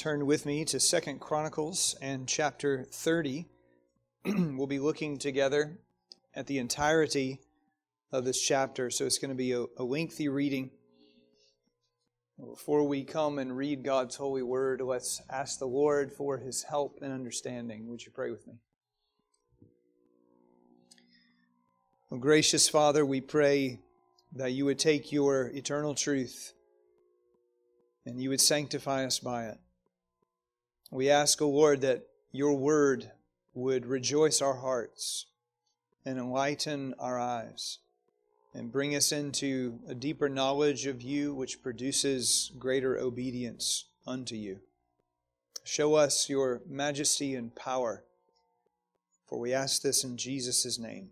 Turn with me to Second Chronicles and chapter 30. we'll be looking together at the entirety of this chapter, so it's going to be a, a lengthy reading. Before we come and read God's holy word, let's ask the Lord for his help and understanding. Would you pray with me? Oh, gracious Father, we pray that you would take your eternal truth and you would sanctify us by it. We ask, O oh Lord, that your word would rejoice our hearts and enlighten our eyes and bring us into a deeper knowledge of you, which produces greater obedience unto you. Show us your majesty and power, for we ask this in Jesus' name.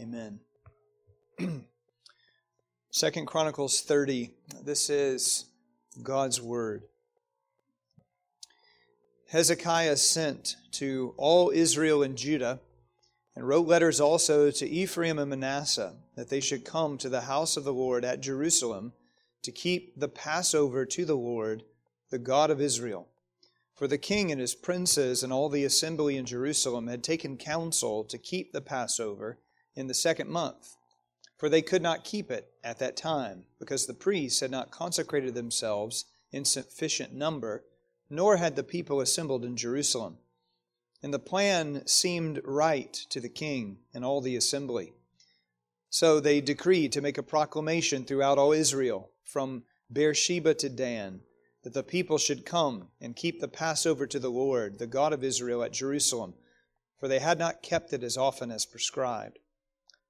Amen. Second Chronicles 30. This is God's word. Hezekiah sent to all Israel and Judah and wrote letters also to Ephraim and Manasseh that they should come to the house of the Lord at Jerusalem to keep the Passover to the Lord, the God of Israel. For the king and his princes and all the assembly in Jerusalem had taken counsel to keep the Passover in the second month. For they could not keep it at that time, because the priests had not consecrated themselves in sufficient number nor had the people assembled in Jerusalem. And the plan seemed right to the king and all the assembly. So they decreed to make a proclamation throughout all Israel, from Beersheba to Dan, that the people should come and keep the Passover to the Lord, the God of Israel, at Jerusalem, for they had not kept it as often as prescribed.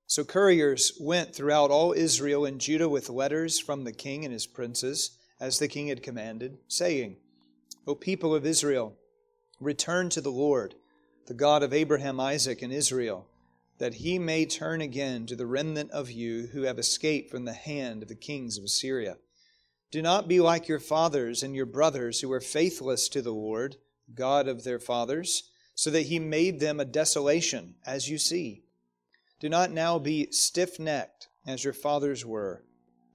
So couriers went throughout all Israel and Judah with letters from the king and his princes, as the king had commanded, saying, O people of Israel, return to the Lord, the God of Abraham, Isaac, and Israel, that he may turn again to the remnant of you who have escaped from the hand of the kings of Assyria. Do not be like your fathers and your brothers who were faithless to the Lord, God of their fathers, so that he made them a desolation, as you see. Do not now be stiff necked, as your fathers were,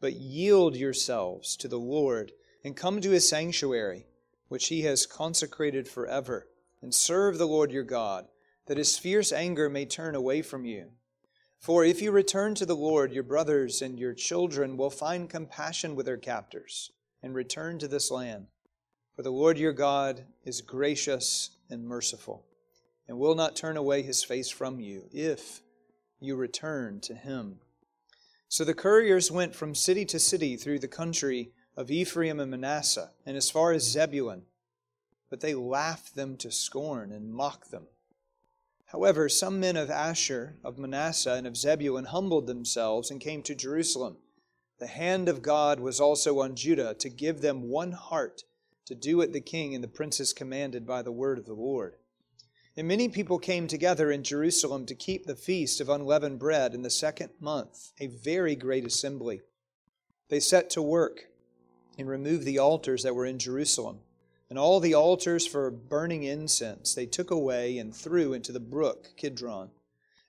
but yield yourselves to the Lord and come to his sanctuary which he has consecrated forever, and serve the Lord your God, that his fierce anger may turn away from you. For if you return to the Lord, your brothers and your children will find compassion with their captors, and return to this land. For the Lord your God is gracious and merciful, and will not turn away his face from you, if you return to him. So the couriers went from city to city through the country of Ephraim and Manasseh, and as far as Zebulun. But they laughed them to scorn and mocked them. However, some men of Asher, of Manasseh, and of Zebulun humbled themselves and came to Jerusalem. The hand of God was also on Judah to give them one heart to do what the king and the princes commanded by the word of the Lord. And many people came together in Jerusalem to keep the feast of unleavened bread in the second month, a very great assembly. They set to work and removed the altars that were in Jerusalem. And all the altars for burning incense they took away and threw into the brook Kidron.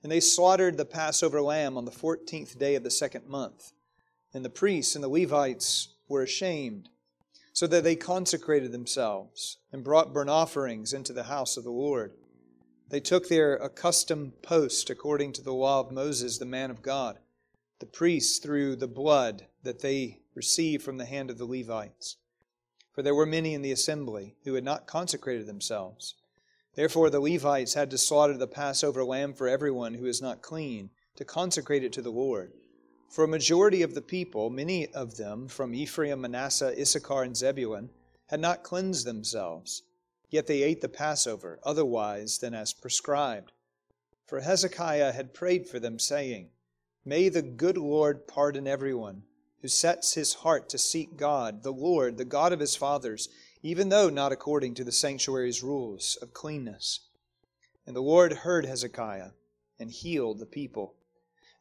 And they slaughtered the Passover lamb on the fourteenth day of the second month. And the priests and the Levites were ashamed, so that they consecrated themselves and brought burnt offerings into the house of the Lord. They took their accustomed post according to the law of Moses, the man of God. The priests threw the blood that they received from the hand of the Levites. For there were many in the assembly who had not consecrated themselves. Therefore the Levites had to slaughter the Passover lamb for everyone who is not clean, to consecrate it to the Lord. For a majority of the people, many of them from Ephraim, Manasseh, Issachar, and Zebulun, had not cleansed themselves. Yet they ate the Passover otherwise than as prescribed. For Hezekiah had prayed for them, saying, May the good Lord pardon everyone who sets his heart to seek God, the Lord, the God of his fathers, even though not according to the sanctuary's rules of cleanness. And the Lord heard Hezekiah and healed the people.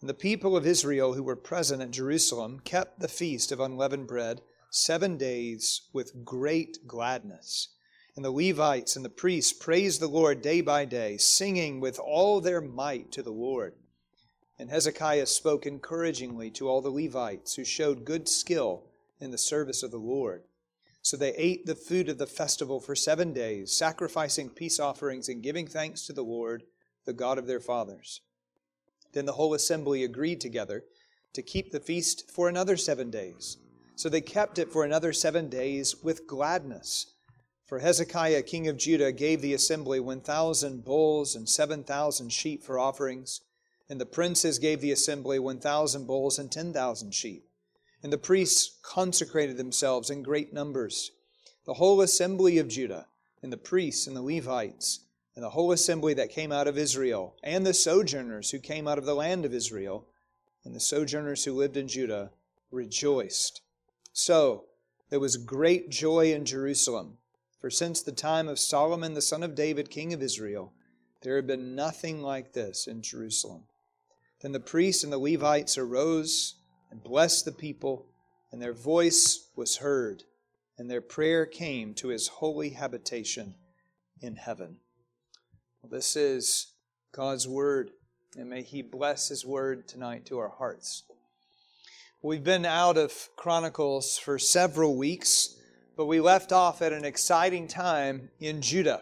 And the people of Israel who were present at Jerusalem kept the feast of unleavened bread seven days with great gladness. And the Levites and the priests praised the Lord day by day, singing with all their might to the Lord. And Hezekiah spoke encouragingly to all the Levites who showed good skill in the service of the Lord. So they ate the food of the festival for seven days, sacrificing peace offerings and giving thanks to the Lord, the God of their fathers. Then the whole assembly agreed together to keep the feast for another seven days. So they kept it for another seven days with gladness. For Hezekiah, king of Judah, gave the assembly 1,000 bulls and 7,000 sheep for offerings. And the princes gave the assembly 1,000 bulls and 10,000 sheep. And the priests consecrated themselves in great numbers. The whole assembly of Judah, and the priests and the Levites, and the whole assembly that came out of Israel, and the sojourners who came out of the land of Israel, and the sojourners who lived in Judah, rejoiced. So there was great joy in Jerusalem, for since the time of Solomon the son of David, king of Israel, there had been nothing like this in Jerusalem. Then the priests and the Levites arose and blessed the people, and their voice was heard, and their prayer came to his holy habitation in heaven. Well, this is God's word, and may he bless his word tonight to our hearts. We've been out of Chronicles for several weeks, but we left off at an exciting time in Judah.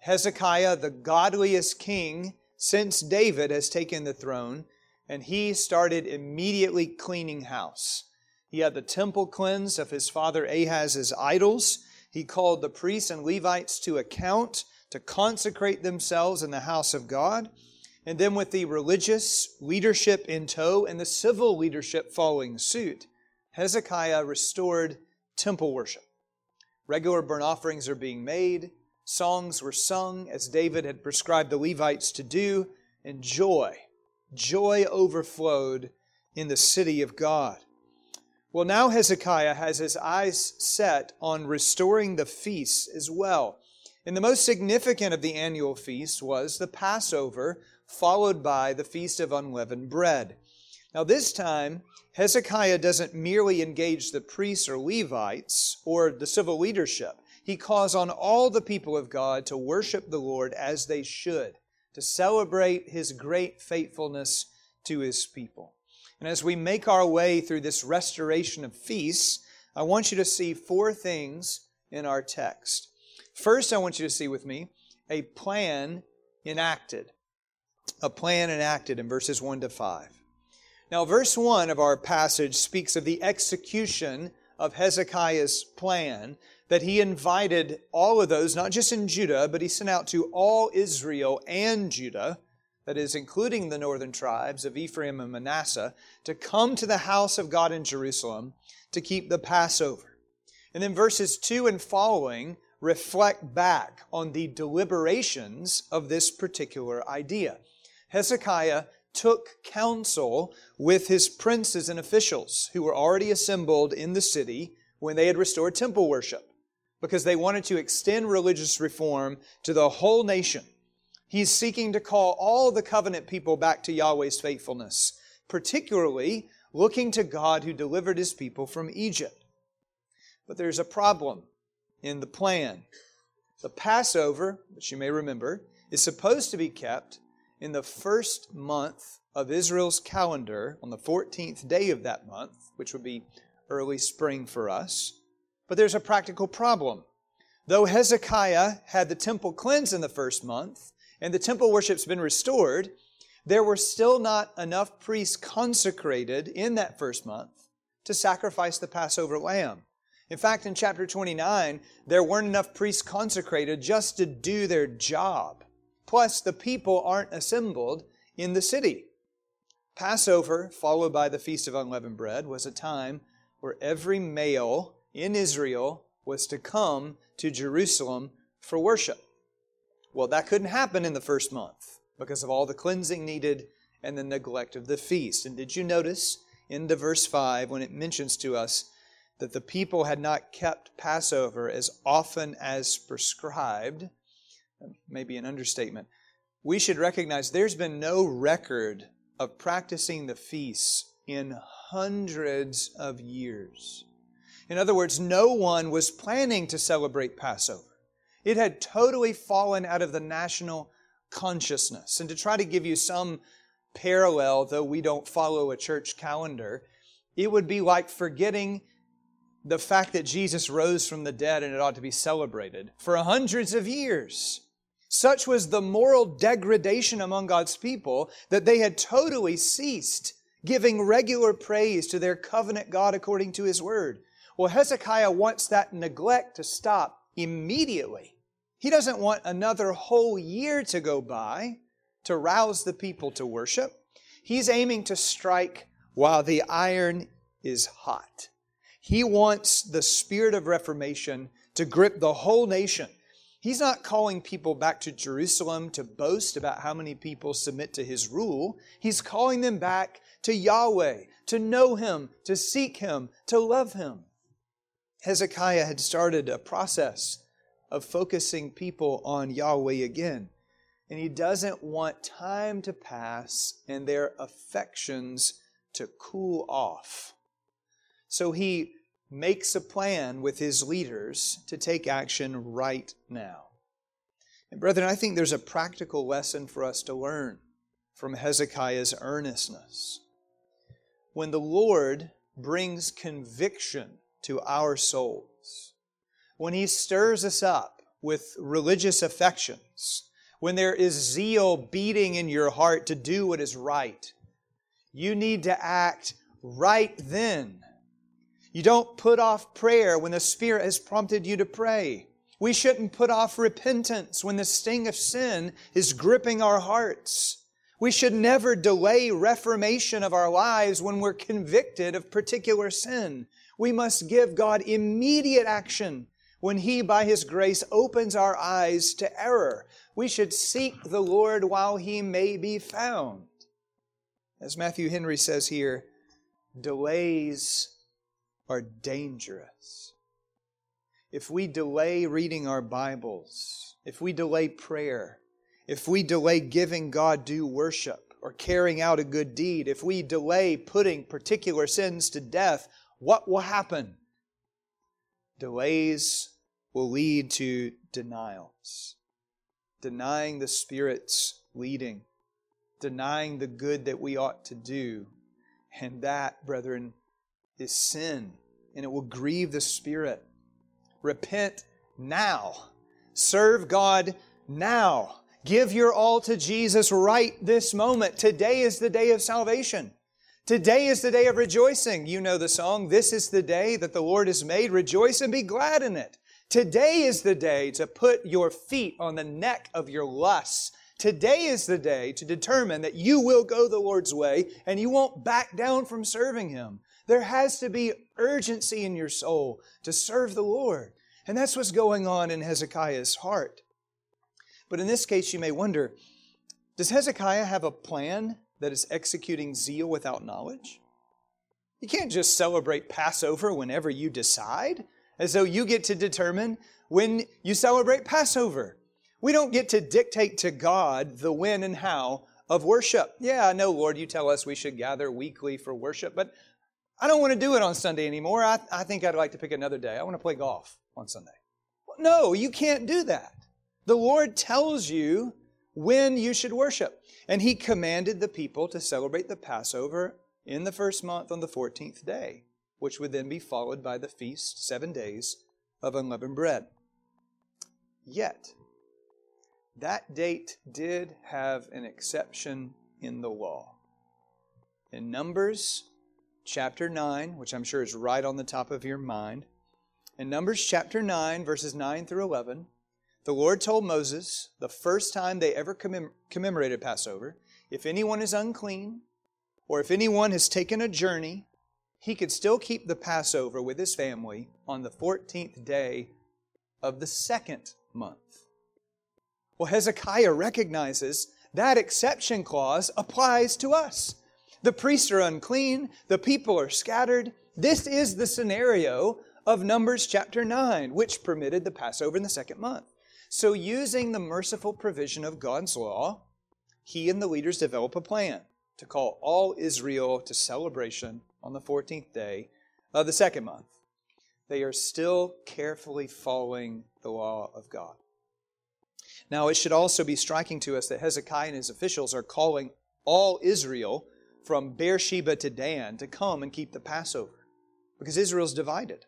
Hezekiah, the godliest king since David has taken the throne, and he started immediately cleaning house. He had the temple cleansed of his father Ahaz's idols. He called the priests and Levites to account to consecrate themselves in the house of God. And then, with the religious leadership in tow and the civil leadership following suit, Hezekiah restored temple worship. Regular burnt offerings are being made, songs were sung as David had prescribed the Levites to do, and joy Joy overflowed in the city of God. Well, now Hezekiah has his eyes set on restoring the feasts as well. And the most significant of the annual feasts was the Passover, followed by the Feast of Unleavened Bread. Now, this time, Hezekiah doesn't merely engage the priests or Levites or the civil leadership. He calls on all the people of God to worship the Lord as they should to celebrate his great faithfulness to his people. And as we make our way through this restoration of feasts, I want you to see four things in our text. First, I want you to see with me a plan enacted. A plan enacted in verses 1 to 5. Now, verse 1 of our passage speaks of the execution of Hezekiah's plan that he invited all of those, not just in Judah, but he sent out to all Israel and Judah, that is, including the northern tribes of Ephraim and Manasseh, to come to the house of God in Jerusalem to keep the Passover. And then verses 2 and following reflect back on the deliberations of this particular idea. Hezekiah took counsel with his princes and officials who were already assembled in the city when they had restored temple worship because they wanted to extend religious reform to the whole nation. He's seeking to call all the covenant people back to Yahweh's faithfulness, particularly looking to God who delivered his people from Egypt. But there's a problem in the plan. The Passover, which you may remember, is supposed to be kept in the first month of Israel's calendar on the 14th day of that month, which would be early spring for us. But there's a practical problem. Though Hezekiah had the temple cleansed in the first month and the temple worship's been restored, there were still not enough priests consecrated in that first month to sacrifice the Passover lamb. In fact, in chapter 29, there weren't enough priests consecrated just to do their job. Plus, the people aren't assembled in the city. Passover, followed by the Feast of Unleavened Bread, was a time where every male in Israel was to come to Jerusalem for worship. Well, that couldn't happen in the first month because of all the cleansing needed and the neglect of the feast. And did you notice in the verse 5 when it mentions to us that the people had not kept Passover as often as prescribed? Maybe an understatement. We should recognize there's been no record of practicing the feasts in hundreds of years. In other words, no one was planning to celebrate Passover. It had totally fallen out of the national consciousness. And to try to give you some parallel, though we don't follow a church calendar, it would be like forgetting the fact that Jesus rose from the dead and it ought to be celebrated for hundreds of years. Such was the moral degradation among God's people that they had totally ceased giving regular praise to their covenant God according to his word. Well, Hezekiah wants that neglect to stop immediately. He doesn't want another whole year to go by to rouse the people to worship. He's aiming to strike while the iron is hot. He wants the spirit of reformation to grip the whole nation. He's not calling people back to Jerusalem to boast about how many people submit to his rule. He's calling them back to Yahweh, to know him, to seek him, to love him. Hezekiah had started a process of focusing people on Yahweh again. And he doesn't want time to pass and their affections to cool off. So he makes a plan with his leaders to take action right now. And brethren, I think there's a practical lesson for us to learn from Hezekiah's earnestness. When the Lord brings conviction to our souls, when he stirs us up with religious affections, when there is zeal beating in your heart to do what is right, you need to act right then. You don't put off prayer when the Spirit has prompted you to pray. We shouldn't put off repentance when the sting of sin is gripping our hearts. We should never delay reformation of our lives when we're convicted of particular sin. We must give God immediate action when He, by His grace, opens our eyes to error. We should seek the Lord while He may be found. As Matthew Henry says here, delays are dangerous. If we delay reading our Bibles, if we delay prayer, if we delay giving God due worship or carrying out a good deed, if we delay putting particular sins to death, what will happen? Delays will lead to denials, denying the Spirit's leading denying the good that we ought to do. And that, brethren, is sin, and it will grieve the Spirit. Repent now. Serve God now. Give your all to Jesus right this moment. Today is the day of salvation. Today is the day of rejoicing. You know the song, This is the day that the Lord has made. Rejoice and be glad in it. Today is the day to put your feet on the neck of your lusts Today is the day to determine that you will go the Lord's way and you won't back down from serving Him. There has to be urgency in your soul to serve the Lord. And that's what's going on in Hezekiah's heart. But in this case, you may wonder does Hezekiah have a plan that is executing zeal without knowledge? You can't just celebrate Passover whenever you decide, as though you get to determine when you celebrate Passover. We don't get to dictate to God the when and how of worship. Yeah, I know, Lord, you tell us we should gather weekly for worship, but I don't want to do it on Sunday anymore. I, I think I'd like to pick another day. I want to play golf on Sunday. No, you can't do that. The Lord tells you when you should worship. And He commanded the people to celebrate the Passover in the first month on the 14th day, which would then be followed by the feast, seven days of unleavened bread. Yet, that date did have an exception in the law. In Numbers chapter 9, which I'm sure is right on the top of your mind, in Numbers chapter 9, verses 9 through 11, the Lord told Moses the first time they ever commem- commemorated Passover if anyone is unclean, or if anyone has taken a journey, he could still keep the Passover with his family on the 14th day of the second month. Well, Hezekiah recognizes that exception clause applies to us. The priests are unclean, the people are scattered. This is the scenario of Numbers chapter 9, which permitted the Passover in the second month. So, using the merciful provision of God's law, he and the leaders develop a plan to call all Israel to celebration on the 14th day of the second month. They are still carefully following the law of God. Now, it should also be striking to us that Hezekiah and his officials are calling all Israel from Beersheba to Dan to come and keep the Passover because Israel's divided.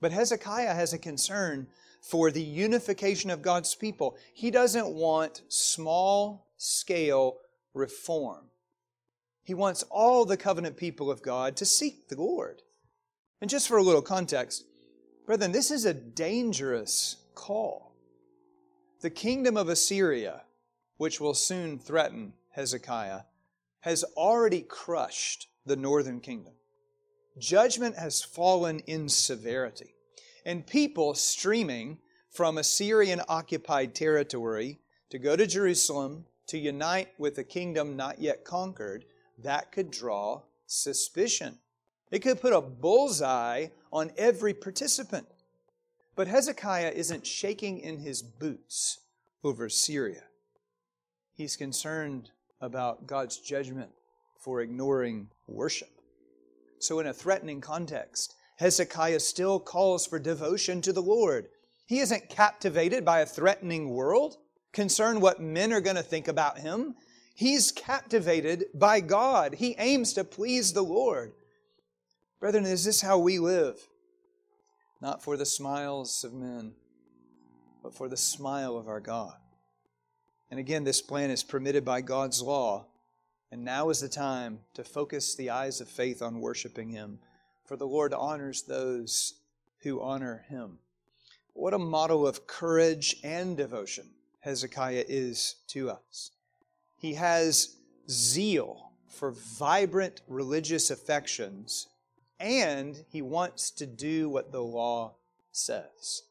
But Hezekiah has a concern for the unification of God's people. He doesn't want small scale reform. He wants all the covenant people of God to seek the Lord. And just for a little context, brethren, this is a dangerous call. The kingdom of Assyria, which will soon threaten Hezekiah, has already crushed the northern kingdom. Judgment has fallen in severity, and people streaming from Assyrian occupied territory to go to Jerusalem to unite with a kingdom not yet conquered, that could draw suspicion. It could put a bullseye on every participant. But Hezekiah isn't shaking in his boots over Assyria. He's concerned about God's judgment for ignoring worship. So, in a threatening context, Hezekiah still calls for devotion to the Lord. He isn't captivated by a threatening world, concerned what men are going to think about him. He's captivated by God. He aims to please the Lord. Brethren, is this how we live? Not for the smiles of men, but for the smile of our God. And again, this plan is permitted by God's law. And now is the time to focus the eyes of faith on worshiping Him, for the Lord honors those who honor Him. What a model of courage and devotion Hezekiah is to us. He has zeal for vibrant religious affections, and he wants to do what the law says.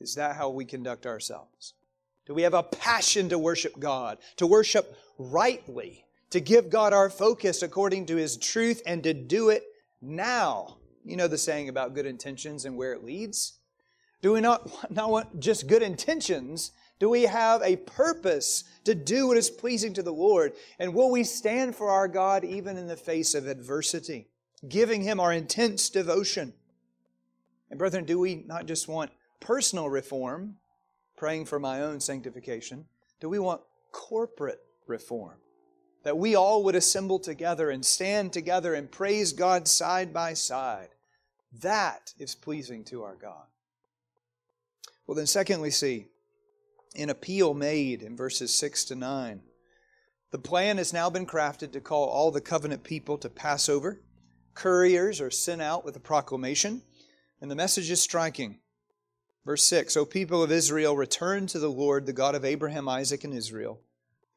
Is that how we conduct ourselves? Do we have a passion to worship God, to worship rightly, to give God our focus according to His truth, and to do it now? You know the saying about good intentions and where it leads? Do we not, not want just good intentions? Do we have a purpose to do what is pleasing to the Lord? And will we stand for our God even in the face of adversity, giving Him our intense devotion? And, brethren, do we not just want personal reform, praying for my own sanctification? Do we want corporate reform? That we all would assemble together and stand together and praise God side by side. That is pleasing to our God. Well, then, secondly, see an appeal made in verses 6 to 9. The plan has now been crafted to call all the covenant people to Passover. Couriers are sent out with a proclamation, and the message is striking. Verse 6 O people of Israel, return to the Lord, the God of Abraham, Isaac, and Israel,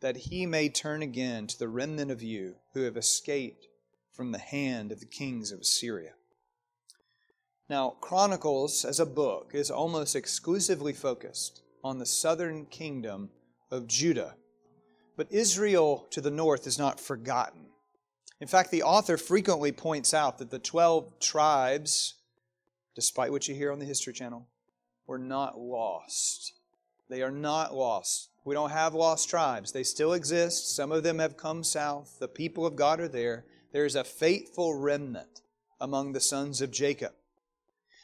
that he may turn again to the remnant of you who have escaped from the hand of the kings of Assyria. Now, Chronicles as a book is almost exclusively focused on the southern kingdom of Judah. But Israel to the north is not forgotten. In fact, the author frequently points out that the 12 tribes, despite what you hear on the History Channel, were not lost. They are not lost. We don't have lost tribes. They still exist. Some of them have come south. The people of God are there. There is a faithful remnant among the sons of Jacob.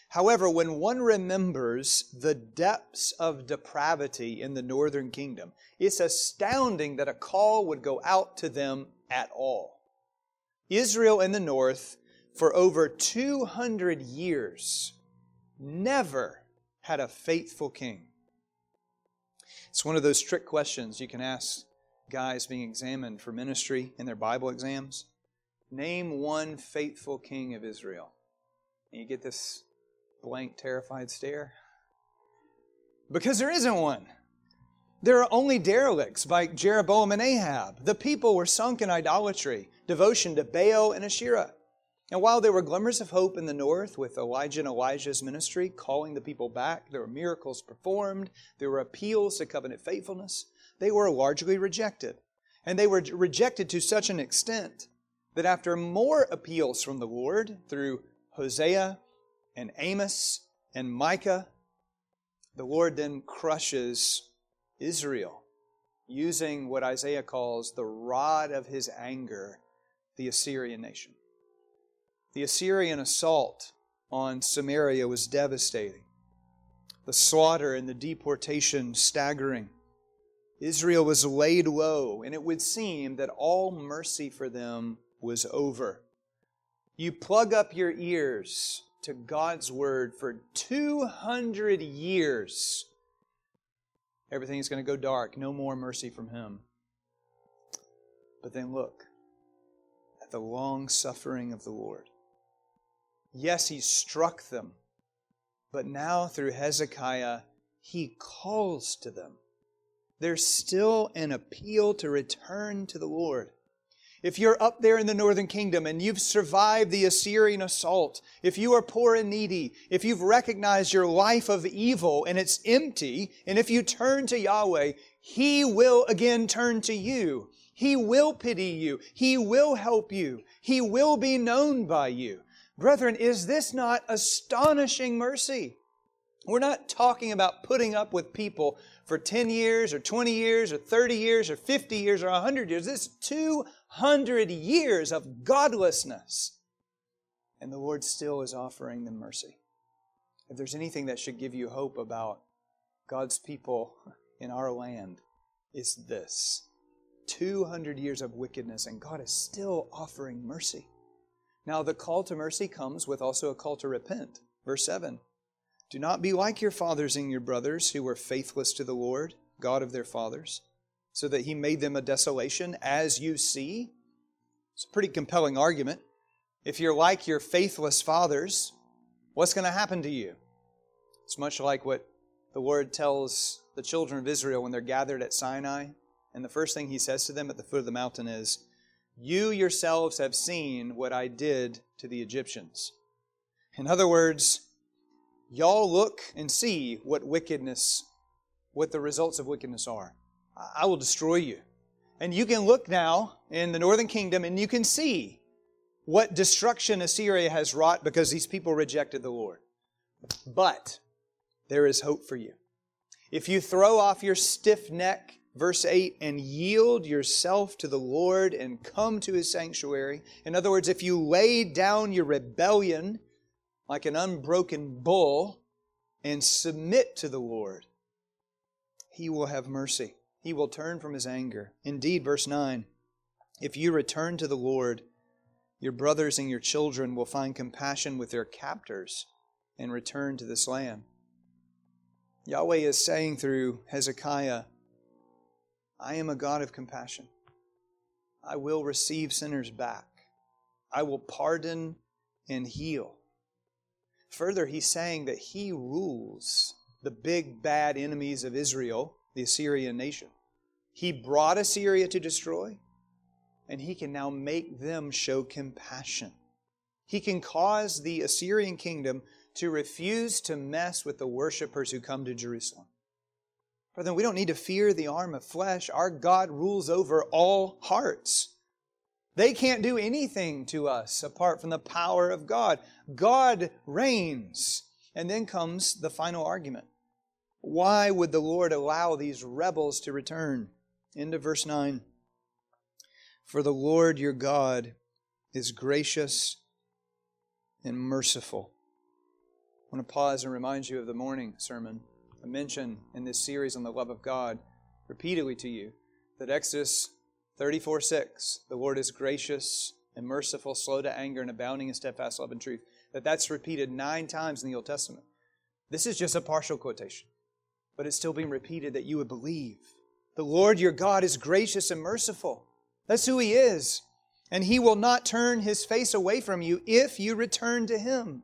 However, when one remembers the depths of depravity in the northern kingdom, it's astounding that a call would go out to them at all. Israel in the north, for over 200 years, never had a faithful king? It's one of those trick questions you can ask guys being examined for ministry in their Bible exams. Name one faithful king of Israel. And you get this blank, terrified stare. Because there isn't one. There are only derelicts like Jeroboam and Ahab. The people were sunk in idolatry, devotion to Baal and Asherah. And while there were glimmers of hope in the north with Elijah and Elisha's ministry calling the people back, there were miracles performed, there were appeals to covenant faithfulness, they were largely rejected. And they were rejected to such an extent that after more appeals from the Lord through Hosea and Amos and Micah, the Lord then crushes Israel using what Isaiah calls the rod of his anger, the Assyrian nation. The Assyrian assault on Samaria was devastating. The slaughter and the deportation staggering. Israel was laid low, and it would seem that all mercy for them was over. You plug up your ears to God's word for 200 years, everything is going to go dark. No more mercy from him. But then look at the long suffering of the Lord. Yes, he struck them, but now through Hezekiah, he calls to them. There's still an appeal to return to the Lord. If you're up there in the northern kingdom and you've survived the Assyrian assault, if you are poor and needy, if you've recognized your life of evil and it's empty, and if you turn to Yahweh, He will again turn to you. He will pity you. He will help you. He will be known by you. Brethren, is this not astonishing mercy? We're not talking about putting up with people for 10 years or 20 years or 30 years or 50 years or 100 years. This is 200 years of godlessness. And the Lord still is offering them mercy. If there's anything that should give you hope about God's people in our land, it's this 200 years of wickedness, and God is still offering mercy. Now, the call to mercy comes with also a call to repent. Verse 7 do not be like your fathers and your brothers who were faithless to the Lord, God of their fathers, so that he made them a desolation, as you see. It's a pretty compelling argument. If you're like your faithless fathers, what's going to happen to you? It's much like what the Lord tells the children of Israel when they're gathered at Sinai. And the first thing he says to them at the foot of the mountain is, You yourselves have seen what I did to the Egyptians. In other words, Y'all look and see what wickedness, what the results of wickedness are. I will destroy you. And you can look now in the northern kingdom and you can see what destruction Assyria has wrought because these people rejected the Lord. But there is hope for you. If you throw off your stiff neck, verse 8, and yield yourself to the Lord and come to his sanctuary, in other words, if you lay down your rebellion like an unbroken bull and submit to the Lord, he will have mercy. He will turn from his anger. Indeed, verse 9 if you return to the Lord, your brothers and your children will find compassion with their captors and return to this land. Yahweh is saying through Hezekiah, I am a God of compassion. I will receive sinners back. I will pardon and heal. Further, he's saying that he rules the big bad enemies of Israel, the Assyrian nation. He brought Assyria to destroy, and he can now make them show compassion. He can cause the Assyrian kingdom to refuse to mess with the worshippers who come to Jerusalem. Brethren, we don't need to fear the arm of flesh. Our God rules over all hearts. They can't do anything to us apart from the power of God. God reigns. And then comes the final argument. Why would the Lord allow these rebels to return? Into verse 9. For the Lord your God is gracious and merciful. I want to pause and remind you of the morning sermon. I mentioned in this series on the love of God repeatedly to you that Exodus 34 6, the Lord is gracious and merciful, slow to anger, and abounding in steadfast love and truth. That that's repeated nine times in the Old Testament. This is just a partial quotation, but it's still being repeated that you would believe. The Lord your God is gracious and merciful. That's who He is. And He will not turn His face away from you if you return to Him.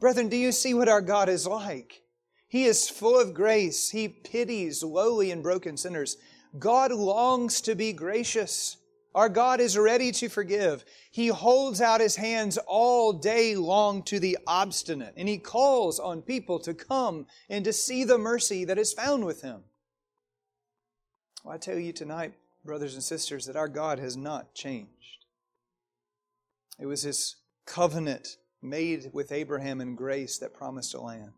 Brethren, do you see what our God is like? He is full of grace. He pities lowly and broken sinners. God longs to be gracious. Our God is ready to forgive. He holds out his hands all day long to the obstinate, and he calls on people to come and to see the mercy that is found with him. Well, I tell you tonight, brothers and sisters, that our God has not changed. It was his covenant made with Abraham in grace that promised a land.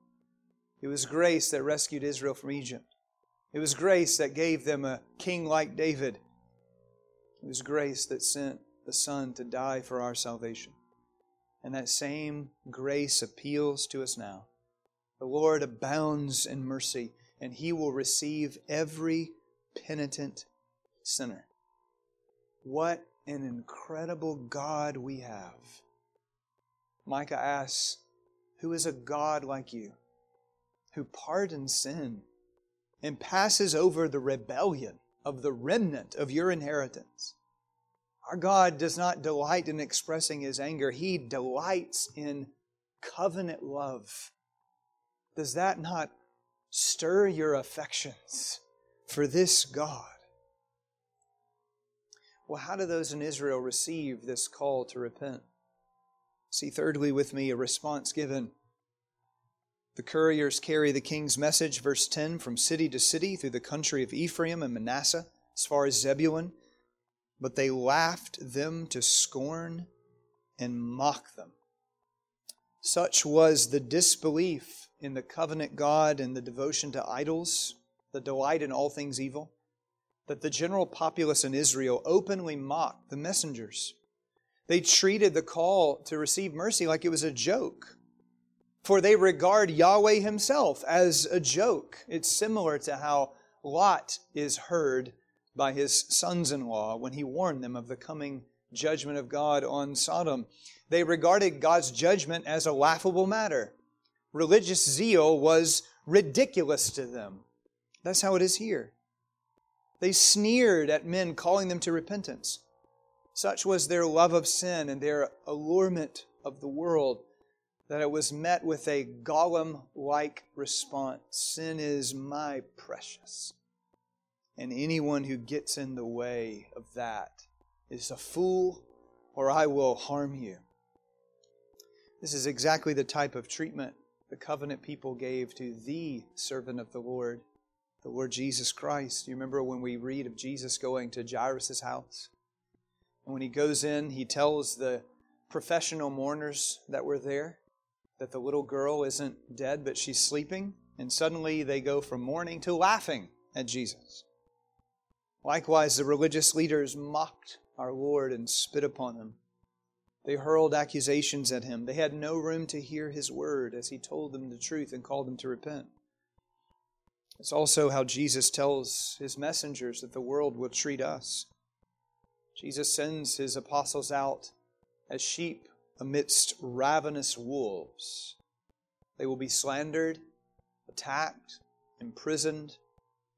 It was grace that rescued Israel from Egypt. It was grace that gave them a king like David. It was grace that sent the Son to die for our salvation. And that same grace appeals to us now. The Lord abounds in mercy, and He will receive every penitent sinner. What an incredible God we have. Micah asks, who is a God like you, who pardons sin and passes over the rebellion of the remnant of your inheritance. Our God does not delight in expressing his anger, he delights in covenant love. Does that not stir your affections for this God? Well, how do those in Israel receive this call to repent? See, thirdly, with me, a response given. The couriers carry the king's message, verse 10, from city to city through the country of Ephraim and Manasseh, as far as Zebulun. But they laughed them to scorn and mocked them. Such was the disbelief in the covenant God and the devotion to idols, the delight in all things evil that the general populace in Israel openly mocked the messengers. They treated the call to receive mercy like it was a joke. For they regard Yahweh himself as a joke. It's similar to how Lot is heard by his sons in law when he warned them of the coming judgment of God on Sodom. They regarded God's judgment as a laughable matter. Religious zeal was ridiculous to them. That's how it is here. They sneered at men calling them to repentance. Such was their love of sin and their allurement of the world that it was met with a Gollum like response Sin is my precious. And anyone who gets in the way of that is a fool, or I will harm you. This is exactly the type of treatment the covenant people gave to the servant of the Lord the Lord Jesus Christ. You remember when we read of Jesus going to Jairus' house? And when he goes in, he tells the professional mourners that were there that the little girl isn't dead, but she's sleeping. And suddenly they go from mourning to laughing at Jesus. Likewise, the religious leaders mocked our Lord and spit upon him. They hurled accusations at him. They had no room to hear his word as he told them the truth and called them to repent. It's also how Jesus tells his messengers that the world will treat us. Jesus sends his apostles out as sheep amidst ravenous wolves. They will be slandered, attacked, imprisoned,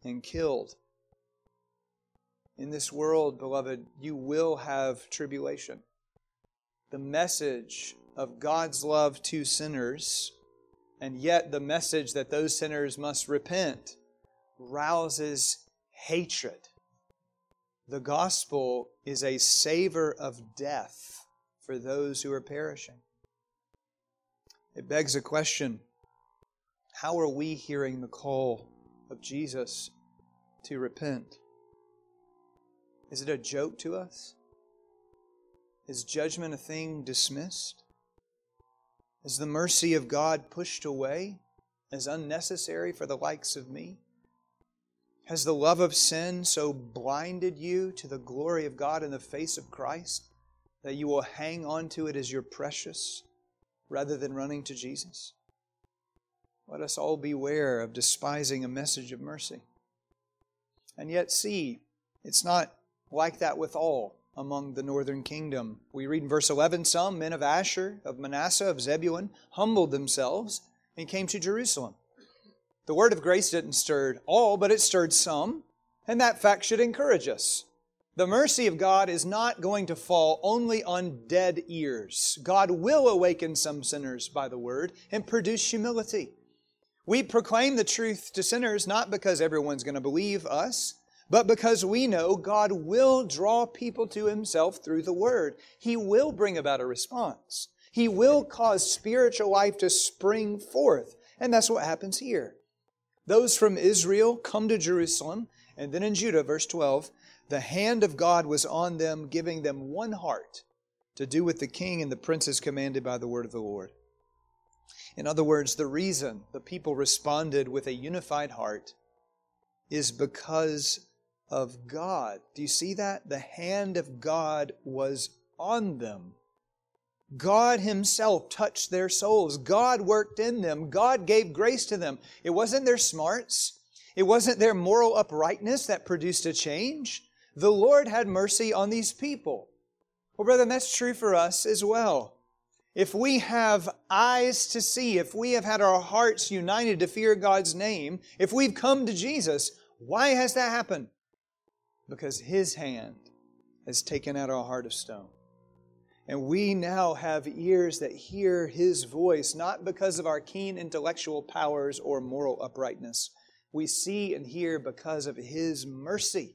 and killed. In this world, beloved, you will have tribulation. The message of God's love to sinners and yet, the message that those sinners must repent rouses hatred. The gospel is a savor of death for those who are perishing. It begs a question how are we hearing the call of Jesus to repent? Is it a joke to us? Is judgment a thing dismissed? Is the mercy of God pushed away as unnecessary for the likes of me? Has the love of sin so blinded you to the glory of God in the face of Christ that you will hang on to it as your precious rather than running to Jesus? Let us all beware of despising a message of mercy. And yet, see, it's not like that with all among the northern kingdom. We read in verse 11 some men of Asher, of Manasseh, of Zebulun humbled themselves and came to Jerusalem. The word of grace didn't stir all, but it stirred some, and that fact should encourage us. The mercy of God is not going to fall only on dead ears. God will awaken some sinners by the word and produce humility. We proclaim the truth to sinners not because everyone's going to believe us, but because we know God will draw people to Himself through the Word. He will bring about a response. He will cause spiritual life to spring forth. And that's what happens here. Those from Israel come to Jerusalem, and then in Judah, verse 12, the hand of God was on them, giving them one heart to do what the king and the princes commanded by the word of the Lord. In other words, the reason the people responded with a unified heart is because of God. Do you see that? The hand of God was on them. God Himself touched their souls. God worked in them. God gave grace to them. It wasn't their smarts. It wasn't their moral uprightness that produced a change. The Lord had mercy on these people. Well, brethren, that's true for us as well. if we have eyes to see, if we have had our hearts united to fear God's name, if we've come to Jesus, why has that happened? Because His hand has taken out our heart of stone. And we now have ears that hear His voice, not because of our keen intellectual powers or moral uprightness. We see and hear because of His mercy.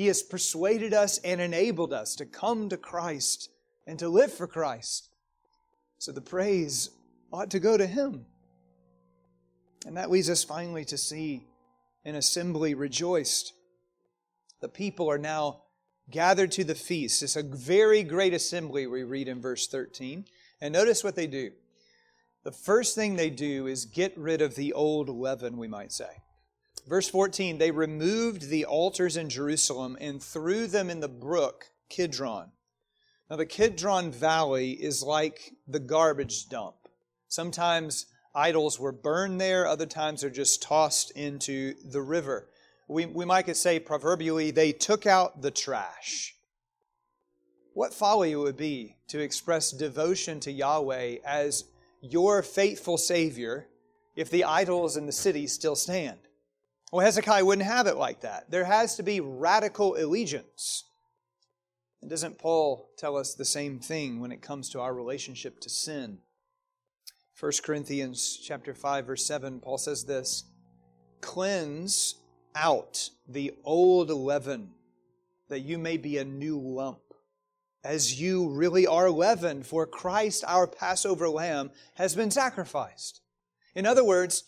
He has persuaded us and enabled us to come to Christ and to live for Christ. So the praise ought to go to Him. And that leads us finally to see an assembly rejoiced. The people are now gathered to the feast. It's a very great assembly, we read in verse 13. And notice what they do. The first thing they do is get rid of the old leaven, we might say. Verse 14, they removed the altars in Jerusalem and threw them in the brook Kidron. Now, the Kidron Valley is like the garbage dump. Sometimes idols were burned there, other times they're just tossed into the river. We, we might say proverbially, they took out the trash. What folly it would be to express devotion to Yahweh as your faithful Savior if the idols in the city still stand. Well, Hezekiah wouldn't have it like that. There has to be radical allegiance. And doesn't Paul tell us the same thing when it comes to our relationship to sin? 1 Corinthians chapter 5 verse 7 Paul says this, "Cleanse out the old leaven that you may be a new lump, as you really are leavened, for Christ our Passover lamb has been sacrificed." In other words,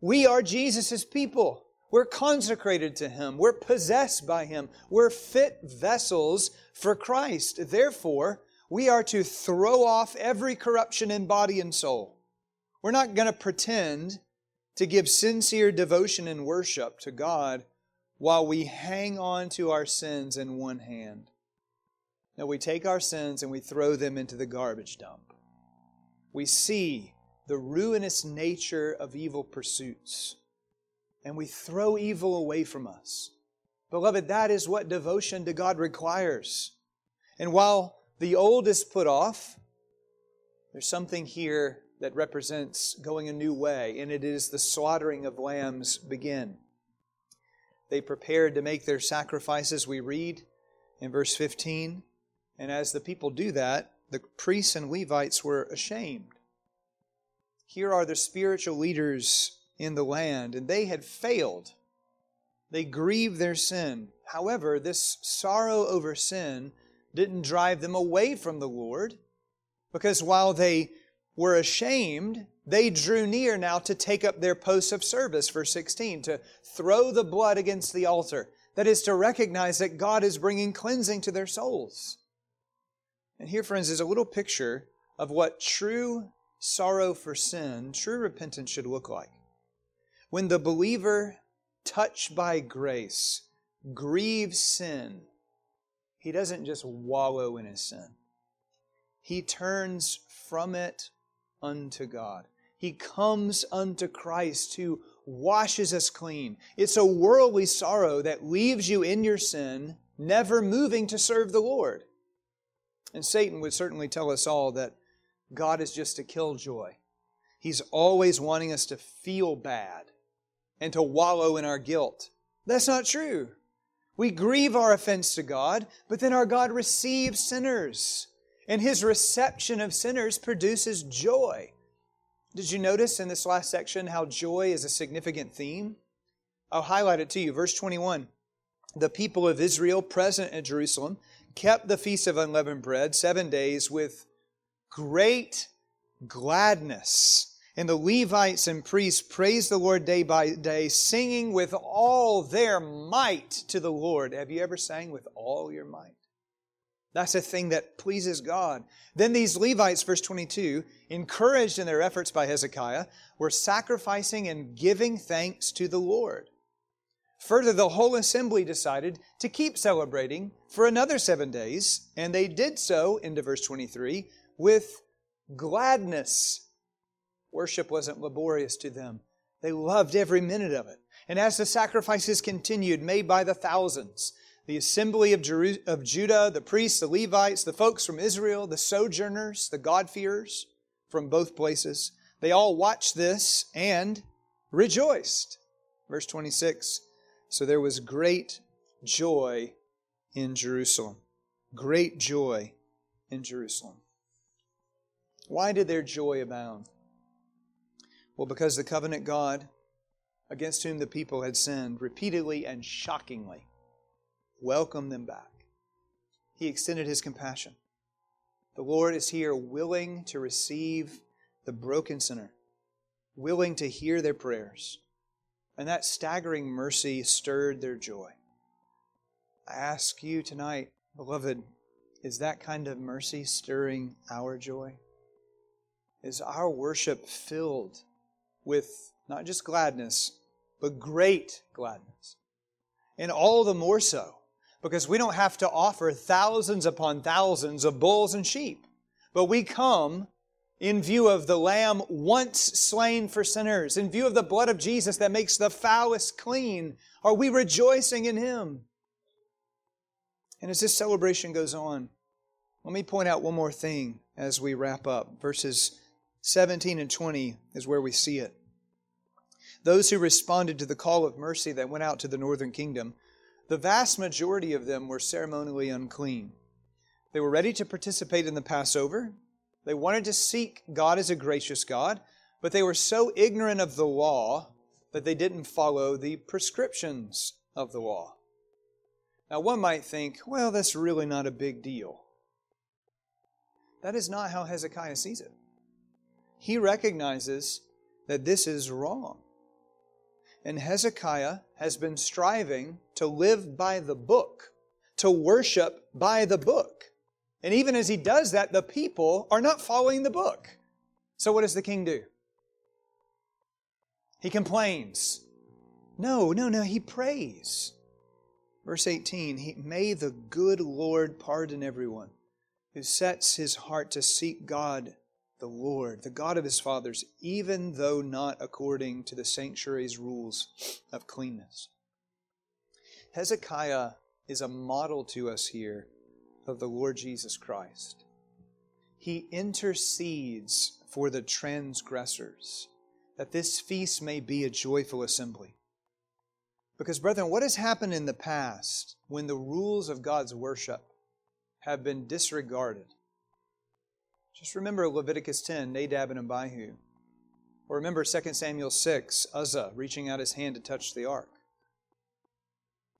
we are Jesus' people. We're consecrated to Him. We're possessed by Him. We're fit vessels for Christ. Therefore, we are to throw off every corruption in body and soul. We're not going to pretend to give sincere devotion and worship to God while we hang on to our sins in one hand. Now we take our sins and we throw them into the garbage dump. We see the ruinous nature of evil pursuits and we throw evil away from us. Beloved, that is what devotion to God requires. And while the old is put off, there's something here that represents going a new way, and it is the slaughtering of lambs begin. They prepared to make their sacrifices, we read in verse 15. And as the people do that, the priests and Levites were ashamed. Here are the spiritual leaders in the land, and they had failed. They grieved their sin. However, this sorrow over sin didn't drive them away from the Lord, because while they were ashamed, they drew near now to take up their posts of service, verse 16, to throw the blood against the altar. That is to recognize that God is bringing cleansing to their souls. And here, friends, is a little picture of what true sorrow for sin, true repentance should look like. When the believer, touched by grace, grieves sin, he doesn't just wallow in his sin. He turns from it unto God. He comes unto Christ who washes us clean. It's a worldly sorrow that leaves you in your sin, never moving to serve the Lord. And Satan would certainly tell us all that God is just a killjoy. He's always wanting us to feel bad and to wallow in our guilt. That's not true. We grieve our offense to God, but then our God receives sinners, and His reception of sinners produces joy. Did you notice in this last section how joy is a significant theme? I'll highlight it to you. Verse 21 The people of Israel present at Jerusalem kept the Feast of Unleavened Bread seven days with great gladness and the Levites and priests praised the Lord day by day, singing with all their might to the Lord. Have you ever sang with all your might? That's a thing that pleases God. Then these Levites, verse 22, encouraged in their efforts by Hezekiah, were sacrificing and giving thanks to the Lord. Further, the whole assembly decided to keep celebrating for another seven days, and they did so, into verse 23, with gladness Worship wasn't laborious to them. They loved every minute of it. And as the sacrifices continued, made by the thousands, the assembly of, Jeru- of Judah, the priests, the Levites, the folks from Israel, the sojourners, the God-fearers, from both places. They all watched this and rejoiced. Verse 26 So there was great joy in Jerusalem. Great joy in Jerusalem. Why did their joy abound? Well, because the covenant God, against whom the people had sinned repeatedly and shockingly, welcomed them back. He extended his compassion. The Lord is here willing to receive the broken sinner, willing to hear their prayers. And that staggering mercy stirred their joy. I ask you tonight, beloved, is that kind of mercy stirring our joy? Is our worship filled with not just gladness, but great gladness? And all the more so because we don't have to offer thousands upon thousands of bulls and sheep, but we come in view of the Lamb once slain for sinners, in view of the blood of Jesus that makes the foulest clean. Are we rejoicing in Him? And as this celebration goes on, let me point out one more thing as we wrap up. Verses 17 and 20 is where we see it. Those who responded to the call of mercy that went out to the northern kingdom, the vast majority of them were ceremonially unclean. They were ready to participate in the Passover. They wanted to seek God as a gracious God, but they were so ignorant of the law that they didn't follow the prescriptions of the law. Now, one might think, well, that's really not a big deal. That is not how Hezekiah sees it. He recognizes that this is wrong. And Hezekiah has been striving to live by the book, to worship by the book. And even as he does that, the people are not following the book. So what does the king do? He complains. No, no, no, he prays. Verse 18, he, may the good Lord pardon everyone who sets his heart to seek God, the Lord, the God of his fathers, even though not according to the sanctuary's rules of cleanness. Hezekiah is a model to us here of the Lord Jesus Christ. He intercedes for the transgressors, that this feast may be a joyful assembly. Because, brethren, what has happened in the past when the rules of God's worship have been disregarded? Just remember Leviticus 10, Nadab and Abihu. Or remember 2 Samuel 6, Uzzah reaching out his hand to touch the ark.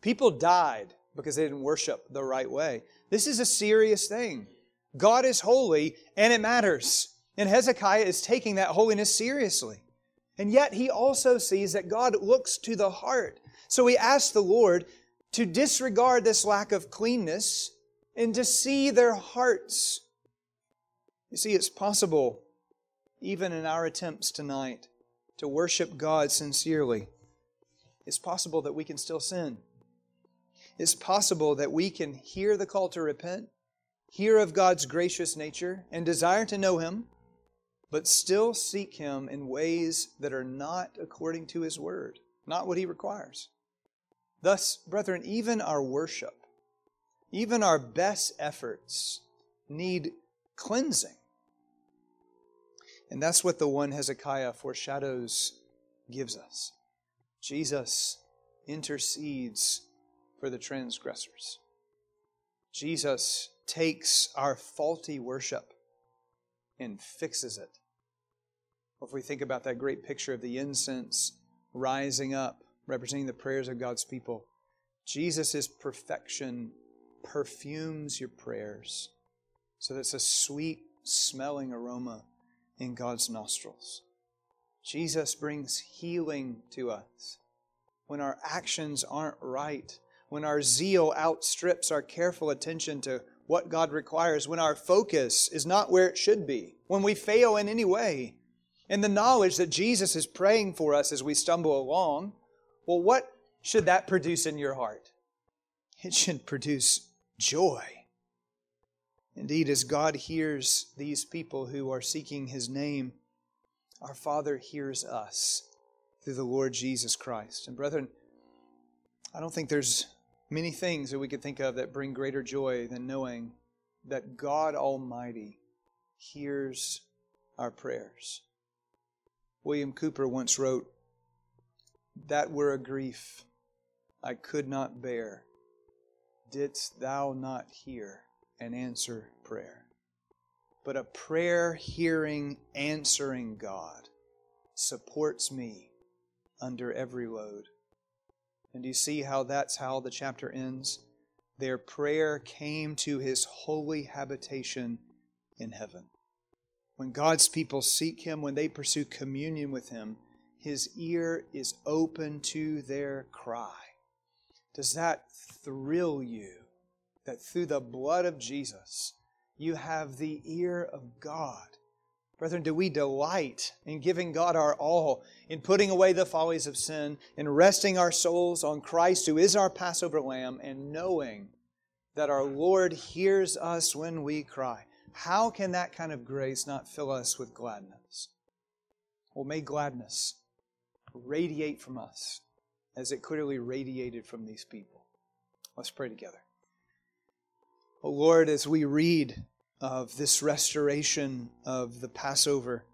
People died because they didn't worship the right way. This is a serious thing. God is holy and it matters. And Hezekiah is taking that holiness seriously. And yet he also sees that God looks to the heart. So he asks the Lord to disregard this lack of cleanness and to see their hearts. You see, it's possible, even in our attempts tonight, to worship God sincerely. It's possible that we can still sin. It's possible that we can hear the call to repent, hear of God's gracious nature, and desire to know Him, but still seek Him in ways that are not according to His Word, not what He requires. Thus, brethren, even our worship, even our best efforts need cleansing. And that's what the one Hezekiah foreshadows gives us. Jesus intercedes for the transgressors. Jesus takes our faulty worship and fixes it. If we think about that great picture of the incense rising up representing the prayers of God's people. Jesus' perfection perfumes your prayers so that it's a sweet smelling aroma in God's nostrils. Jesus brings healing to us when our actions aren't right, when our zeal outstrips our careful attention to what God requires, when our focus is not where it should be, when we fail in any way. And the knowledge that Jesus is praying for us as we stumble along well, what should that produce in your heart? It should produce joy. Indeed, as God hears these people who are seeking His name, our Father hears us through the Lord Jesus Christ. And brethren, I don't think there's many things that we could think of that bring greater joy than knowing that God Almighty hears our prayers. William Cowper once wrote, That were a grief I could not bear, didst thou not hear and answer prayer. But a prayer hearing, answering God supports me under every load. And do you see how that's how the chapter ends? Their prayer came to his holy habitation in heaven. When God's people seek him, when they pursue communion with him, his ear is open to their cry. Does that thrill you that through the blood of Jesus, you have the ear of God? Brethren, do we delight in giving God our all, in putting away the follies of sin, in resting our souls on Christ, who is our Passover lamb, and knowing that our Lord hears us when we cry? How can that kind of grace not fill us with gladness? Well, may gladness radiate from us as it clearly radiated from these people. Let's pray together. Oh Lord, as we read of this restoration of the Passover,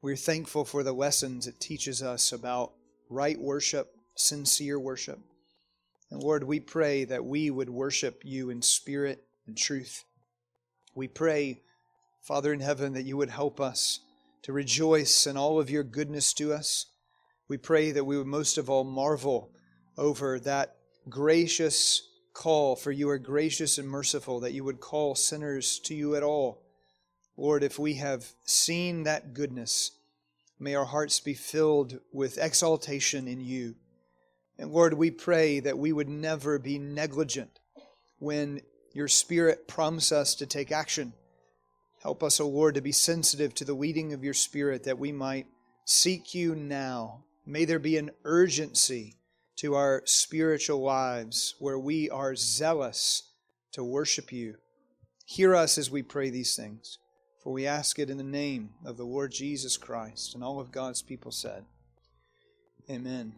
we're thankful for the lessons it teaches us about right worship, sincere worship. And Lord, we pray that we would worship you in spirit and truth. We pray, Father in heaven, that you would help us to rejoice in all of your goodness to us. We pray that we would most of all marvel over that gracious call, for you are gracious and merciful, that you would call sinners to you at all. Lord, if we have seen that goodness, may our hearts be filled with exaltation in you. And Lord, we pray that we would never be negligent when your Spirit prompts us to take action. Help us, O Lord, to be sensitive to the leading of your Spirit that we might seek you now. May there be an urgency to our spiritual lives where we are zealous to worship you. Hear us as we pray these things, for we ask it in the name of the Lord Jesus Christ. And all of God's people said, Amen.